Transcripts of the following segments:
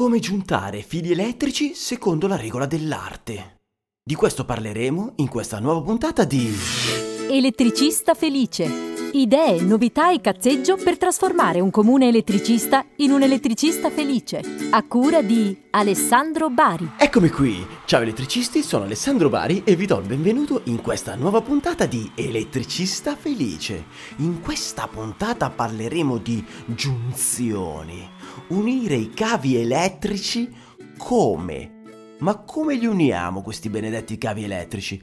Come giuntare fili elettrici secondo la regola dell'arte. Di questo parleremo in questa nuova puntata di Elettricista felice. Idee, novità e cazzeggio per trasformare un comune elettricista in un elettricista felice. A cura di Alessandro Bari. Eccomi qui! Ciao elettricisti, sono Alessandro Bari e vi do il benvenuto in questa nuova puntata di Elettricista Felice. In questa puntata parleremo di giunzioni. Unire i cavi elettrici come? Ma come li uniamo questi benedetti cavi elettrici?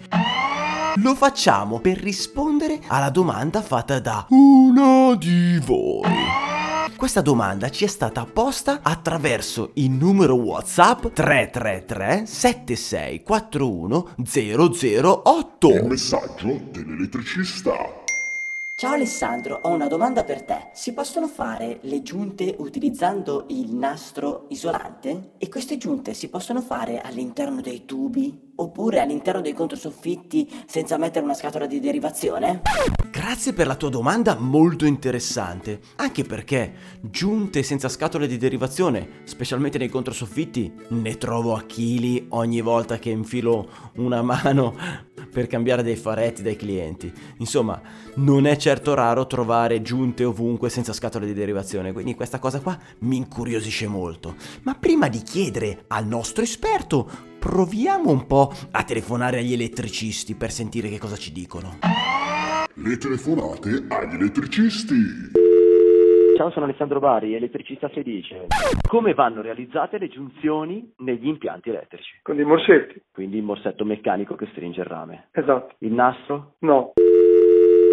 Lo facciamo per rispondere alla domanda fatta da uno di voi. Questa domanda ci è stata posta attraverso il numero WhatsApp 333 7641 008. Il messaggio dell'elettricista. Ciao Alessandro, ho una domanda per te. Si possono fare le giunte utilizzando il nastro isolante? E queste giunte si possono fare all'interno dei tubi oppure all'interno dei controsoffitti senza mettere una scatola di derivazione? Grazie per la tua domanda molto interessante, anche perché giunte senza scatole di derivazione, specialmente nei controsoffitti, ne trovo a chili ogni volta che infilo una mano per cambiare dei faretti dai clienti. Insomma, non è certo raro trovare giunte ovunque senza scatole di derivazione, quindi questa cosa qua mi incuriosisce molto. Ma prima di chiedere al nostro esperto, proviamo un po' a telefonare agli elettricisti per sentire che cosa ci dicono. Le telefonate agli elettricisti. Ciao, sono Alessandro Bari, elettricista felice. Come vanno realizzate le giunzioni negli impianti elettrici? Con dei morsetti? Quindi il morsetto meccanico che stringe il rame. Esatto. Il nastro? No.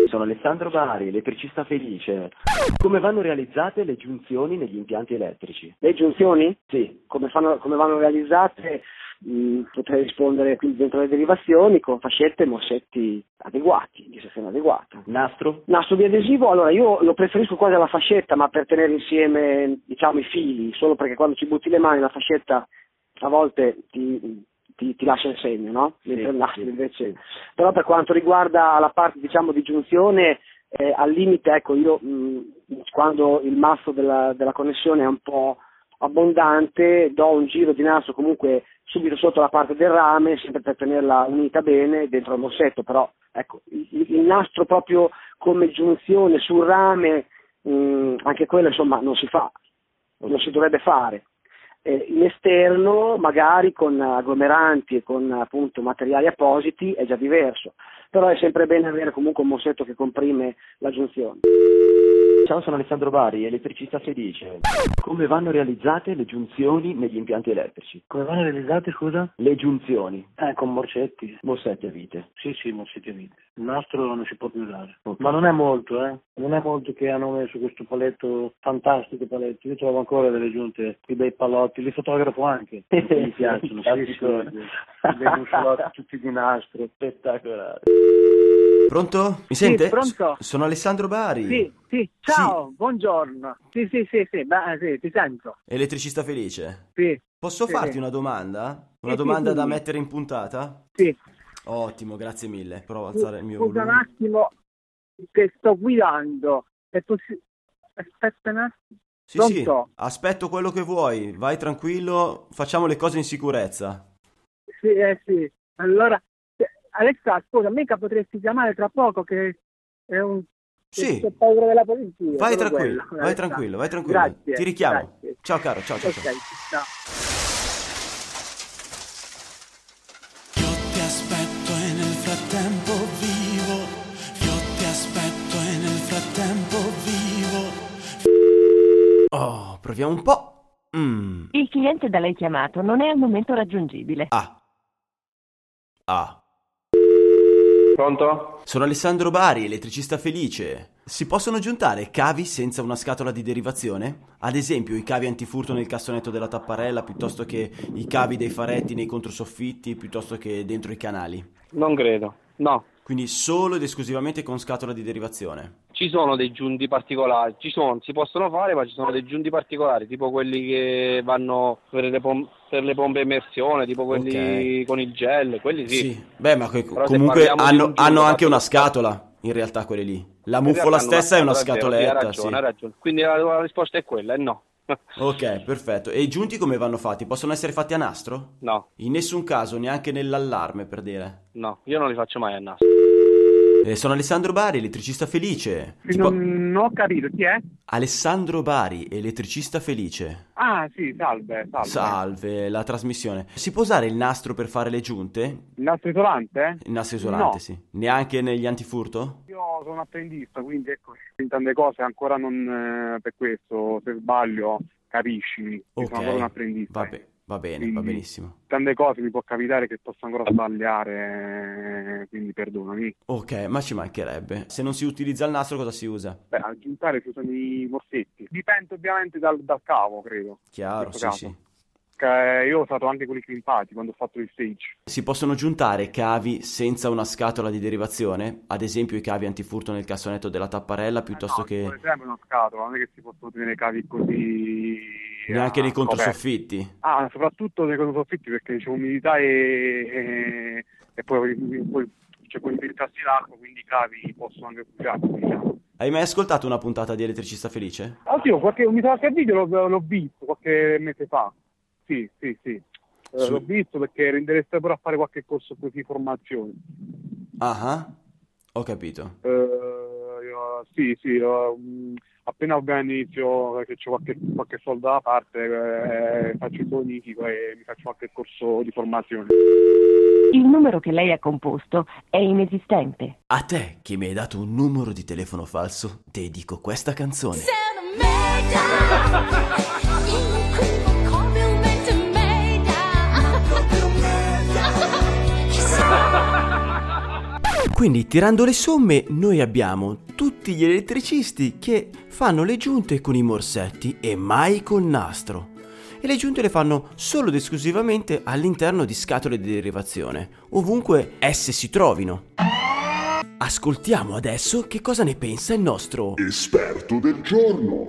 Sono Alessandro Bari, elettricista felice. Come vanno realizzate le giunzioni negli impianti elettrici? Le giunzioni? Sì. Come, fanno- come vanno realizzate? Mh, potrei rispondere quindi dentro le derivazioni con fascette e morsetti adeguati, di sezione adeguata. Nastro? Nastro biadesivo, allora io lo preferisco quasi alla fascetta, ma per tenere insieme diciamo i fili, solo perché quando ci butti le mani la fascetta a volte ti, ti- ti lascia il segno, no? Mentre il nastro invece. Però per quanto riguarda la parte diciamo di giunzione, eh, al limite ecco io mh, quando il masso della, della connessione è un po' abbondante, do un giro di nastro comunque subito sotto la parte del rame, sempre per tenerla unita bene dentro il morsetto, però ecco, il, il nastro proprio come giunzione sul rame, mh, anche quello insomma non si fa, non si dovrebbe fare. Eh, in esterno, magari con agglomeranti e con appunto materiali appositi, è già diverso, però è sempre bene avere comunque un morsetto che comprime la giunzione. Ciao, sono Alessandro Bari, elettricista felice. Come vanno realizzate le giunzioni negli impianti elettrici? Come vanno realizzate, scusa? Le giunzioni. Eh, con morsetti. Morsetti a vite. Sì, sì, morsetti a vite. Il nastro non si può più usare. Ok. Ma non è molto, eh. Non è molto che hanno messo questo paletto, fantastico paletto. Io trovo ancora delle giunte, i bei palotti, li fotografo anche. mi piacciono, sì, sì. I bei muscolotti tutti di nastro. Spettacolare. Pronto? Mi sente? pronto. Sono Alessandro Bari. Sì, sì, ciao, buongiorno. Sì, sì, sì, sì, beh, sì, ti sento. Elettricista felice. Sì, Posso Sì, farti sì. una domanda? Una Sì, sì, domanda sì, da sì. mettere in puntata? sì. Ottimo, grazie mille. Provo a alzare il mio Scusa un volume. attimo che sto guidando. È possi- Aspetta un attimo. Sì, sì, aspetto quello che vuoi. Vai tranquillo, facciamo le cose in sicurezza. Sì, eh, sì. Allora, eh, Alexa, scusa, mica potresti chiamare tra poco che è un... Sì. che Ho paura della polizia. Vai tranquillo, quello, vai tranquillo, vai tranquillo. Grazie, Ti richiamo. grazie. Ciao caro, ciao ciao Ok, ciao. ciao. Io ti aspetto nel frattempo vivo. Io ti aspetto nel frattempo vivo. Oh, proviamo un po'. Mm. Il cliente da lei chiamato non è al momento raggiungibile. Ah. Ah. Pronto? Sono Alessandro Bari, elettricista felice. Si possono giuntare cavi senza una scatola di derivazione? Ad esempio i cavi antifurto nel cassonetto della tapparella piuttosto che i cavi dei faretti nei controsoffitti piuttosto che dentro i canali? Non credo, no. Quindi solo ed esclusivamente con scatola di derivazione. Ci sono dei giunti particolari, ci sono, si possono fare, ma ci sono dei giunti particolari, tipo quelli che vanno per le, pom- per le pompe immersione, tipo quelli Ok. con il gel, quelli sì. Sì. Beh, ma que- comunque hanno, un hanno anche una scatola, in realtà quelli lì. La muffola stessa è una scatoletta, Hai ragione, sì. ragione. Quindi la, la risposta è quella, è no. Ok, perfetto. E i giunti come vanno fatti? Possono essere fatti a nastro? No, In nessun caso, neanche nell'allarme, per dire. no, io non li faccio mai a naso. Eh, sono Alessandro Bari, elettricista felice. Ti po- Non, non ho capito chi è? Alessandro Bari, elettricista felice. Ah, sì, salve, salve. Salve, la trasmissione. Si può usare il nastro per fare le giunte? Il nastro isolante? Il nastro isolante, No. sì. Neanche negli antifurto? Io sono apprendista, quindi ecco, in tante cose ancora non eh, per questo, se sbaglio, capisci. Io Ok. sono ancora un apprendista. Va, be- va bene, va Quindi- benissimo. Tante cose mi può capitare che posso ancora sbagliare, eh, quindi perdonami. Ok, ma ci mancherebbe. Se non si utilizza il nastro, cosa si usa? Beh, a giuntare si usano i morsetti. Dipende ovviamente dal, dal cavo, credo. Chiaro, sì, sì. caso. Che io ho usato anche quelli crimpati quando ho fatto il stage. Si possono giuntare cavi senza una scatola di derivazione? Ad esempio i cavi antifurto nel cassonetto della tapparella piuttosto Ci vuole che sempre una scatola, non è che si possono tenere cavi così... neanche nei controsoffitti? Ah, soprattutto nei controsoffitti perché c'è umidità e, e, e poi, poi c'è quel filtrarsi l'acqua, quindi i cavi possono anche bruciarsi, diciamo. Hai mai ascoltato una puntata di Elettricista Felice? Oddio, qualche, mi sa che video l'ho, l'ho visto qualche mese fa. Sì, sì, sì. Eh, Su- L'ho visto perché interessa pure a fare qualche corso così formazione. Ah, ah. ho capito. Io- sì, sì, mh, appena inizio che c'ho qualche, qualche soldo da parte, eh, faccio il bonifico e mi faccio qualche corso di formazione. Il numero che lei ha composto è inesistente. A te, che mi hai dato un numero di telefono falso, dedico questa canzone. Quindi, tirando le somme, noi abbiamo tutti gli elettricisti che fanno le giunte con i morsetti e mai col nastro. E le giunte le fanno solo ed esclusivamente all'interno di scatole di derivazione, ovunque esse si trovino. Ascoltiamo adesso che cosa ne pensa il nostro Esperto del giorno.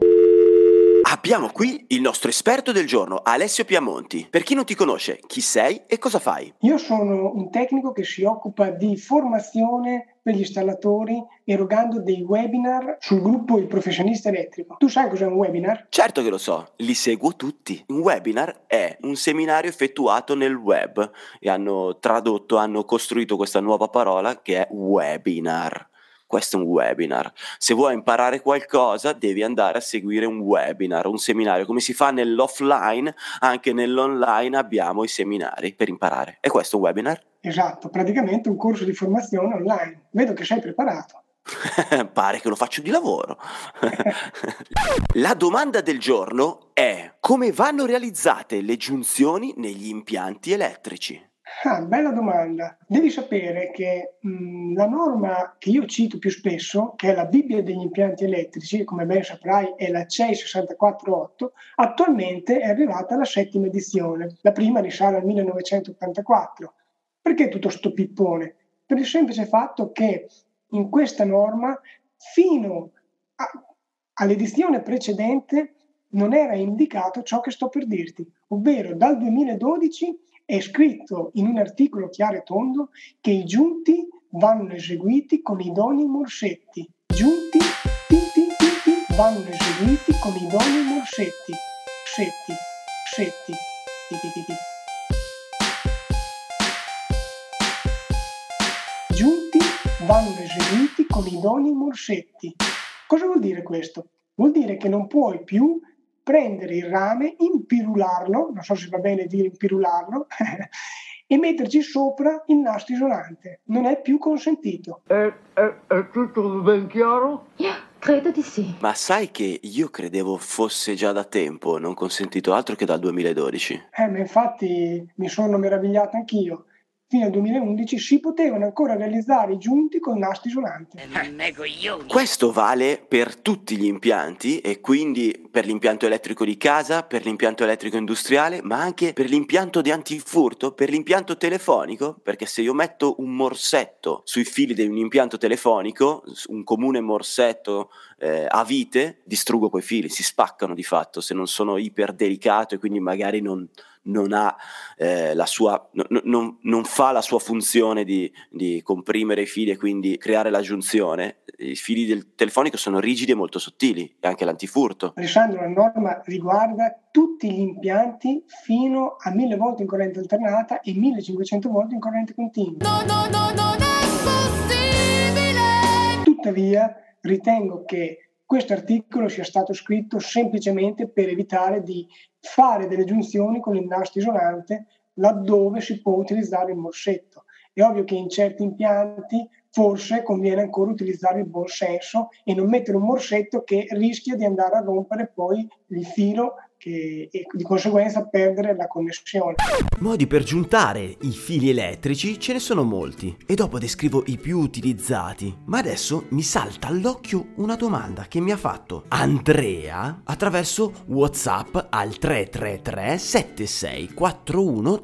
Abbiamo qui il nostro esperto del giorno, Alessio Piamonti. Per chi non ti conosce, chi sei e cosa fai? Io sono un tecnico che si occupa di formazione per gli installatori erogando dei webinar sul gruppo Il Professionista Elettrico. Tu sai cos'è un webinar? Certo che lo so, li seguo tutti. Un webinar è un seminario effettuato nel web e hanno tradotto, hanno costruito questa nuova parola che è webinar. Questo è un webinar. Se vuoi imparare qualcosa, devi andare a seguire un webinar, un seminario. Come si fa nell'offline, anche nell'online abbiamo i seminari per imparare. E questo è un webinar? Esatto, praticamente un corso di formazione online. Vedo che sei preparato. Pare che lo faccio di lavoro. La domanda del giorno è come vanno realizzate le giunzioni negli impianti elettrici? Ah, bella domanda. Devi sapere che mh, la norma che io cito più spesso, che è la Bibbia degli impianti elettrici, come ben saprai è la CEI 648, attualmente è arrivata alla settima edizione. La prima risale al 1984. Perché tutto sto pippone? Per il semplice fatto che in questa norma, fino a- all'edizione precedente, non era indicato ciò che sto per dirti, ovvero dal 2012 è scritto in un articolo chiaro e tondo che i giunti vanno eseguiti con idonei morsetti. Giunti ti, ti, ti, ti, vanno eseguiti con idonei morsetti. Setti, setti, ti, ti, ti, ti. Giunti vanno eseguiti con idonei morsetti. Cosa vuol dire questo? Vuol dire che non puoi più prendere il rame, impirularlo, non so se va bene dire impirularlo, e metterci sopra il nastro isolante. Non è più consentito. È, è- è tutto ben chiaro? Credo di sì. Ma sai che io credevo fosse già da tempo, non consentito altro che dal 2012. Eh, ma infatti mi sono meravigliato anch'io. Fino al 2011 si potevano ancora realizzare i giunti con nastro isolante. Questo vale per tutti gli impianti e quindi per l'impianto elettrico di casa, per l'impianto elettrico industriale, ma anche per l'impianto di antifurto, per l'impianto telefonico, perché se io metto un morsetto sui fili di un impianto telefonico, un comune morsetto eh, a vite, distruggo quei fili, si spaccano di fatto se non sono iper delicato e quindi magari non non ha eh, la sua, no, non, non, fa la sua funzione di, di, comprimere i fili e quindi creare la giunzione. I fili del telefonico sono rigidi e molto sottili, e anche l'antifurto. Alessandro, la norma riguarda tutti gli impianti fino a 1000 volte in corrente alternata e 1500 volte in corrente continua. No, no, no, non è possibile! Tuttavia, ritengo che questo articolo sia stato scritto semplicemente per evitare di fare delle giunzioni con il nastro isolante laddove si può utilizzare il morsetto. È ovvio che in certi impianti forse conviene ancora utilizzare il buon senso e non mettere un morsetto che rischia di andare a rompere poi il filo che, e di conseguenza perdere la connessione. Modi per giuntare i fili elettrici ce ne sono molti e dopo descrivo i più utilizzati. Ma adesso mi salta all'occhio una domanda che mi ha fatto Andrea attraverso WhatsApp al 333 7641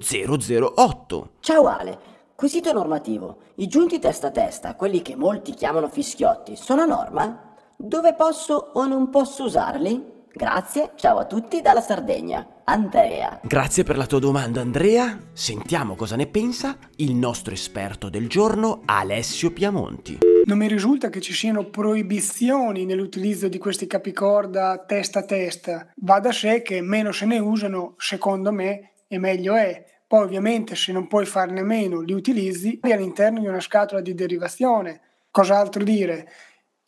008. Ciao Ale, quesito normativo. I giunti testa a testa, quelli che molti chiamano fischiotti, sono a norma? Dove posso o non posso usarli? Grazie, ciao a tutti dalla Sardegna. Andrea. Grazie per la tua domanda Andrea. Sentiamo cosa ne pensa il nostro esperto del giorno Alessio Piamonti. Non mi risulta che ci siano proibizioni nell'utilizzo di questi capicorda testa a testa. Va da sé che meno se ne usano, secondo me, e meglio è. Poi ovviamente se non puoi farne meno li utilizzi all'interno di una scatola di derivazione. Cos'altro dire?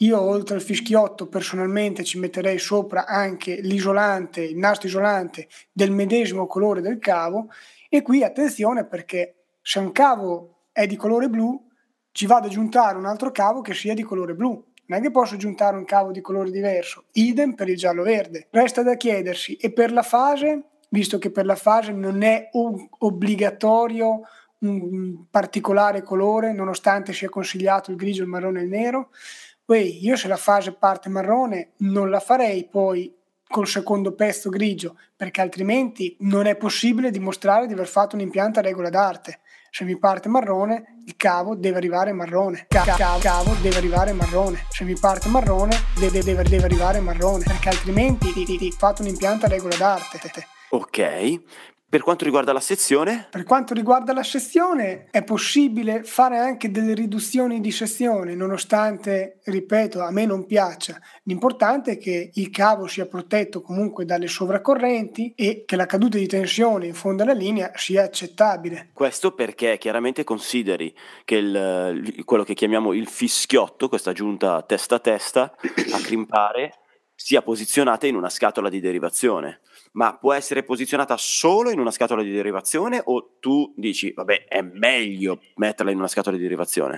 Io oltre al fischiotto personalmente ci metterei sopra anche l'isolante, il nastro isolante del medesimo colore del cavo e qui attenzione perché se un cavo è di colore blu ci vado ad aggiuntare un altro cavo che sia di colore blu. Non è che posso aggiuntare un cavo di colore diverso, idem per il giallo-verde. Resta da chiedersi, e per la fase, visto che per la fase non è obbligatorio un particolare colore, nonostante sia consigliato il grigio, il marrone e il nero, Poi io se la fase parte marrone non la farei poi col secondo pezzo grigio, perché altrimenti non è possibile dimostrare di aver fatto un impianto a regola d'arte. Se mi parte marrone, il cavo deve arrivare marrone. Cavo, cavo deve arrivare marrone. Se mi parte marrone, deve, deve, deve arrivare marrone, perché altrimenti ho fatto un impianto a regola d'arte. Ok, per quanto riguarda la sezione? Per quanto riguarda la sezione, è possibile fare anche delle riduzioni di sezione, nonostante, ripeto, a me non piaccia. L'importante è che il cavo sia protetto comunque dalle sovracorrenti e che la caduta di tensione in fondo alla linea sia accettabile. Questo perché chiaramente consideri che il, quello che chiamiamo il fischiotto, questa giunta testa a testa, a crimpare, sia posizionata in una scatola di derivazione ma può essere posizionata solo in una scatola di derivazione o tu dici, vabbè, è meglio metterla in una scatola di derivazione?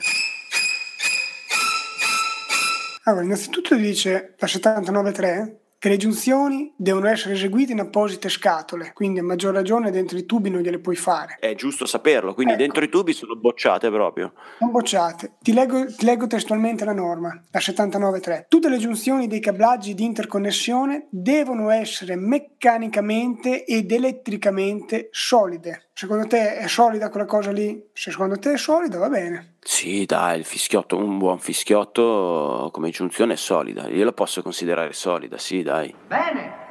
Allora, innanzitutto dice la 793 le giunzioni devono essere eseguite in apposite scatole, quindi a maggior ragione dentro i tubi non gliele puoi fare. È giusto saperlo, quindi ecco. dentro i tubi sono bocciate proprio. Sono bocciate. Ti leggo, ti leggo testualmente la norma, la 79.3. Tutte le giunzioni dei cablaggi di interconnessione devono essere meccanicamente ed elettricamente solide. Secondo te è solida quella cosa lì? Se secondo te è solida va bene. Sì, dai, il fischiotto, un buon fischiotto come giunzione è solida. Io la posso considerare solida, sì, dai. Bene,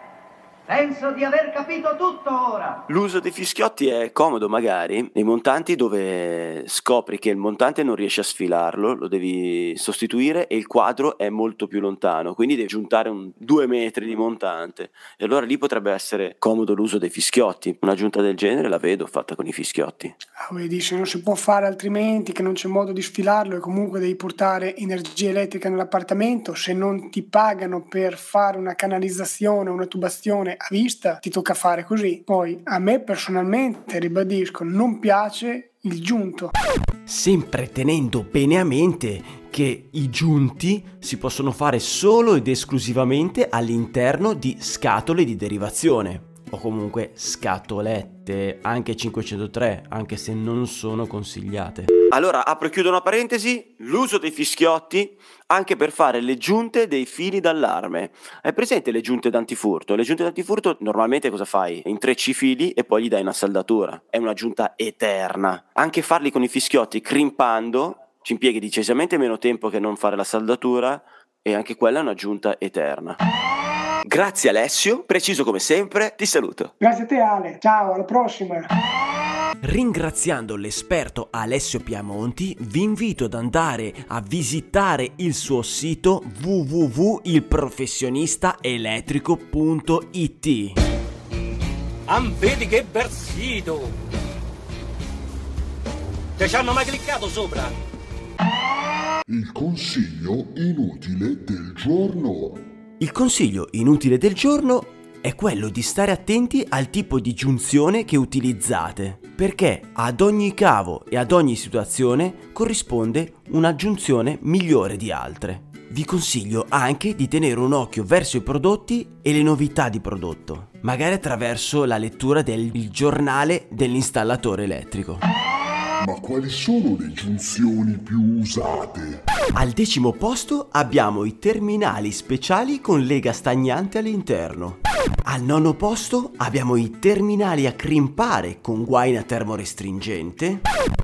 Penso di aver capito tutto ora. L'uso dei fischiotti è comodo magari nei montanti dove scopri che il montante non riesce a sfilarlo, lo devi sostituire e il quadro è molto più lontano, quindi devi giuntare un, due metri di montante e allora lì potrebbe essere comodo l'uso dei fischiotti. Una giunta del genere la vedo fatta con i fischiotti. Ah, vedi, se non si può fare altrimenti, che non c'è modo di sfilarlo e comunque devi portare energia elettrica nell'appartamento, se non ti pagano per fare una canalizzazione, una tubazione a vista ti tocca fare così. Poi a me personalmente, ribadisco, non piace il giunto. Sempre tenendo bene a mente che i giunti si possono fare solo ed esclusivamente all'interno di scatole di derivazione. O comunque scatolette, anche 503, anche se non sono consigliate. Allora, apro e chiudo una parentesi, l'uso dei fischiotti anche per fare le giunte dei fili d'allarme. Hai presente le giunte d'antifurto? Le giunte d'antifurto normalmente cosa fai? Intrecci i fili e poi gli dai una saldatura. È una giunta eterna. Anche farli con i fischiotti crimpando ci impieghi decisamente meno tempo che non fare la saldatura e anche quella è una giunta eterna. Grazie Alessio, preciso come sempre, ti saluto. Grazie a te Ale, ciao, alla prossima. Ringraziando l'esperto Alessio Piamonti, vi invito ad andare a visitare il suo sito www.ilprofessionistaelettrico.it. Am vedi che bel sito! Te ci hanno mai cliccato sopra? Il consiglio inutile del giorno. Il consiglio inutile del giorno è quello di stare attenti al tipo di giunzione che utilizzate, perché ad ogni cavo e ad ogni situazione corrisponde una giunzione migliore di altre. Vi consiglio anche di tenere un occhio verso i prodotti e le novità di prodotto, magari attraverso la lettura del giornale dell'installatore elettrico. Ma quali sono le giunzioni più usate? Al decimo posto abbiamo i terminali speciali con lega stagnante all'interno. Al nono posto abbiamo i terminali a crimpare con guaina termorestringente.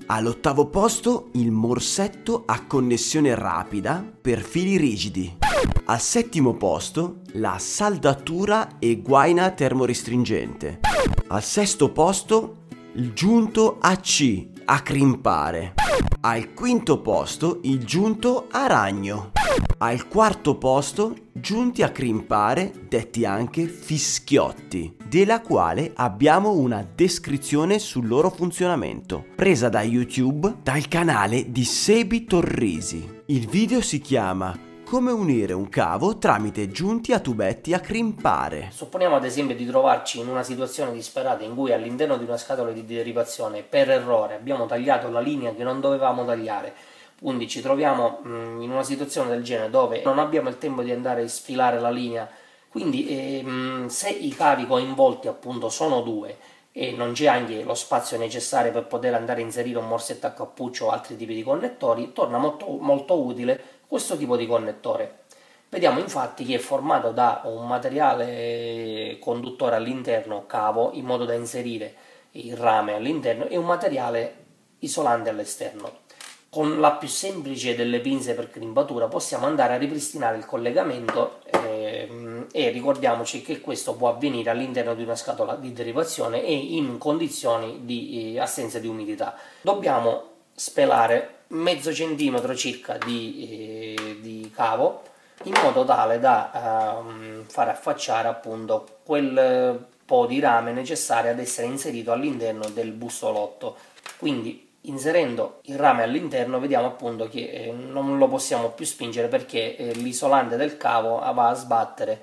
All'ottavo posto il morsetto a connessione rapida per fili rigidi. Al settimo posto la saldatura e guaina termorestringente. Al sesto posto il giunto AC a crimpare. Al quinto posto il giunto a ragno. Al quarto posto giunti a crimpare, detti anche fischiotti, della quale abbiamo una descrizione sul loro funzionamento, presa da YouTube dal canale di Sebi Torrisi. Il video si chiama come unire un cavo tramite giunti a tubetti a crimpare. Supponiamo ad esempio di trovarci in una situazione disperata in cui all'interno di una scatola di derivazione per errore abbiamo tagliato la linea che non dovevamo tagliare, quindi ci troviamo mh, in una situazione del genere dove non abbiamo il tempo di andare a sfilare la linea, quindi ehm, se i cavi coinvolti appunto sono due e non c'è anche lo spazio necessario per poter andare a inserire un morsetto a cappuccio o altri tipi di connettori, torna molto, molto utile questo tipo di connettore. Vediamo infatti che è formato da un materiale conduttore all'interno, cavo, in modo da inserire il rame all'interno e un materiale isolante all'esterno. Con la più semplice delle pinze per crimpatura possiamo andare a ripristinare il collegamento ehm, e ricordiamoci che questo può avvenire all'interno di una scatola di derivazione e in condizioni di eh, assenza di umidità. Dobbiamo spelare mezzo centimetro circa di, eh, di cavo in modo tale da eh, far affacciare appunto quel po' di rame necessario ad essere inserito all'interno del bussolotto. Quindi inserendo il rame all'interno vediamo appunto che eh, non lo possiamo più spingere perché eh, l'isolante del cavo va a sbattere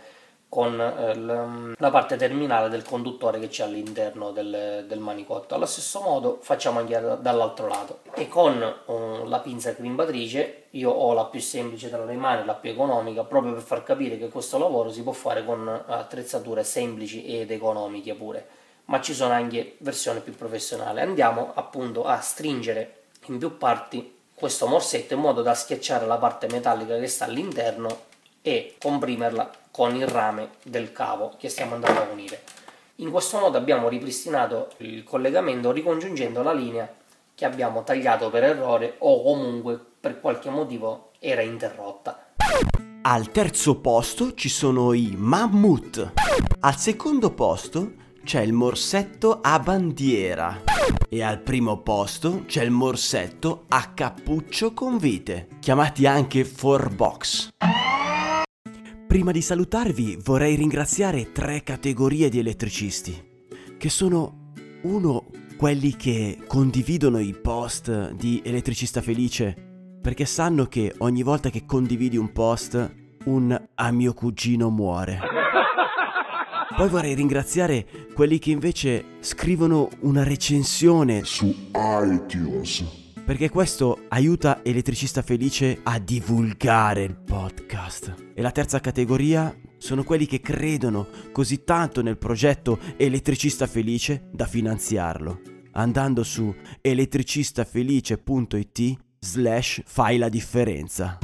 con eh, la parte terminale del conduttore che c'è all'interno del, del, manicotto. Allo stesso modo facciamo anche dall'altro lato e con uh, la pinza crimpatrice io ho la più semplice tra le mani, la più economica, proprio per far capire che questo lavoro si può fare con attrezzature semplici ed economiche pure, ma ci sono anche versioni più professionali. Andiamo appunto a stringere in più parti questo morsetto in modo da schiacciare la parte metallica che sta all'interno e comprimerla con il rame del cavo che stiamo andando a unire. In questo modo abbiamo ripristinato il collegamento ricongiungendo la linea che abbiamo tagliato per errore o comunque per qualche motivo era interrotta. Al terzo posto ci sono i mammut. Al secondo posto c'è il morsetto a bandiera. E al primo posto c'è il morsetto a cappuccio con vite, chiamati anche 4box. Prima di salutarvi vorrei ringraziare tre categorie di elettricisti, che sono uno quelli che condividono i post di Elettricista Felice, perché sanno che ogni volta che condividi un post, un a mio cugino muore. Poi vorrei ringraziare quelli che invece scrivono una recensione su iTunes perché questo aiuta Elettricista Felice a divulgare il podcast. E la terza categoria, sono quelli che credono così tanto nel progetto Elettricista Felice da finanziarlo, andando su elettricistafelice.it slash fai la differenza.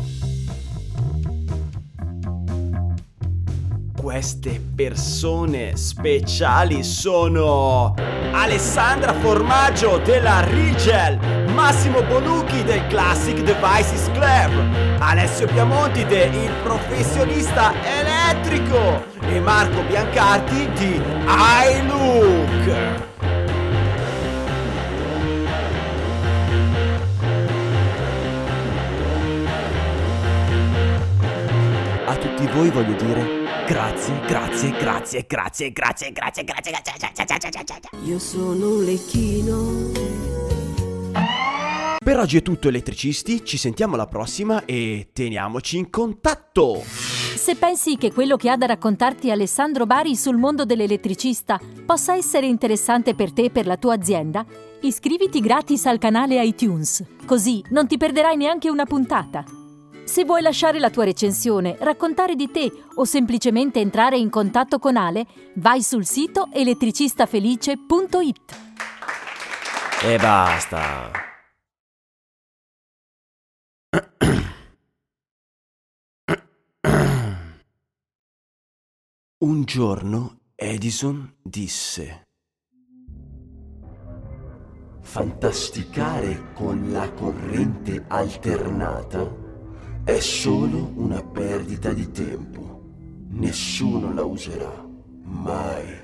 Queste persone speciali sono Alessandra Formaggio della Rigel, Massimo Bonucchi del Classic Devices Club, Alessio Piamonti de Il Professionista Elettrico e Marco Biancarti di iLook. A tutti voi voglio dire grazie, grazie, grazie, grazie, grazie, grazie, grazie, grazie, grazie, grazie, grazie, grazie. Io sono un lecchino. Per oggi è tutto elettricisti, ci sentiamo alla prossima e teniamoci in contatto! Se pensi che quello che ha da raccontarti Alessandro Bari sul mondo dell'elettricista possa essere interessante per te e per la tua azienda, iscriviti gratis al canale iTunes, così non ti perderai neanche una puntata. Se vuoi lasciare la tua recensione, raccontare di te o semplicemente entrare in contatto con Ale, vai sul sito elettricistafelice.it. E basta! Un giorno Edison disse Fantasticare con la corrente alternata è solo una perdita di tempo. Nessuno la userà mai.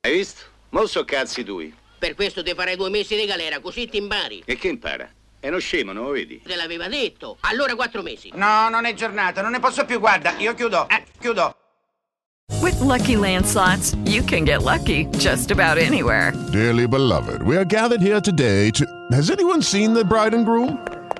Hai visto? Mo so cazzi tui. Per questo ti farei due mesi di galera, così ti impari. E che impara? È uno scemo, non lo vedi? Te l'aveva detto. Allora quattro mesi. No, non è giornata, non ne posso più. Guarda, io chiudo. Eh, chiudo. With Lucky Land slots, you can get lucky just about anywhere. Dearly beloved, we are gathered here today to. Has anyone seen the bride and groom?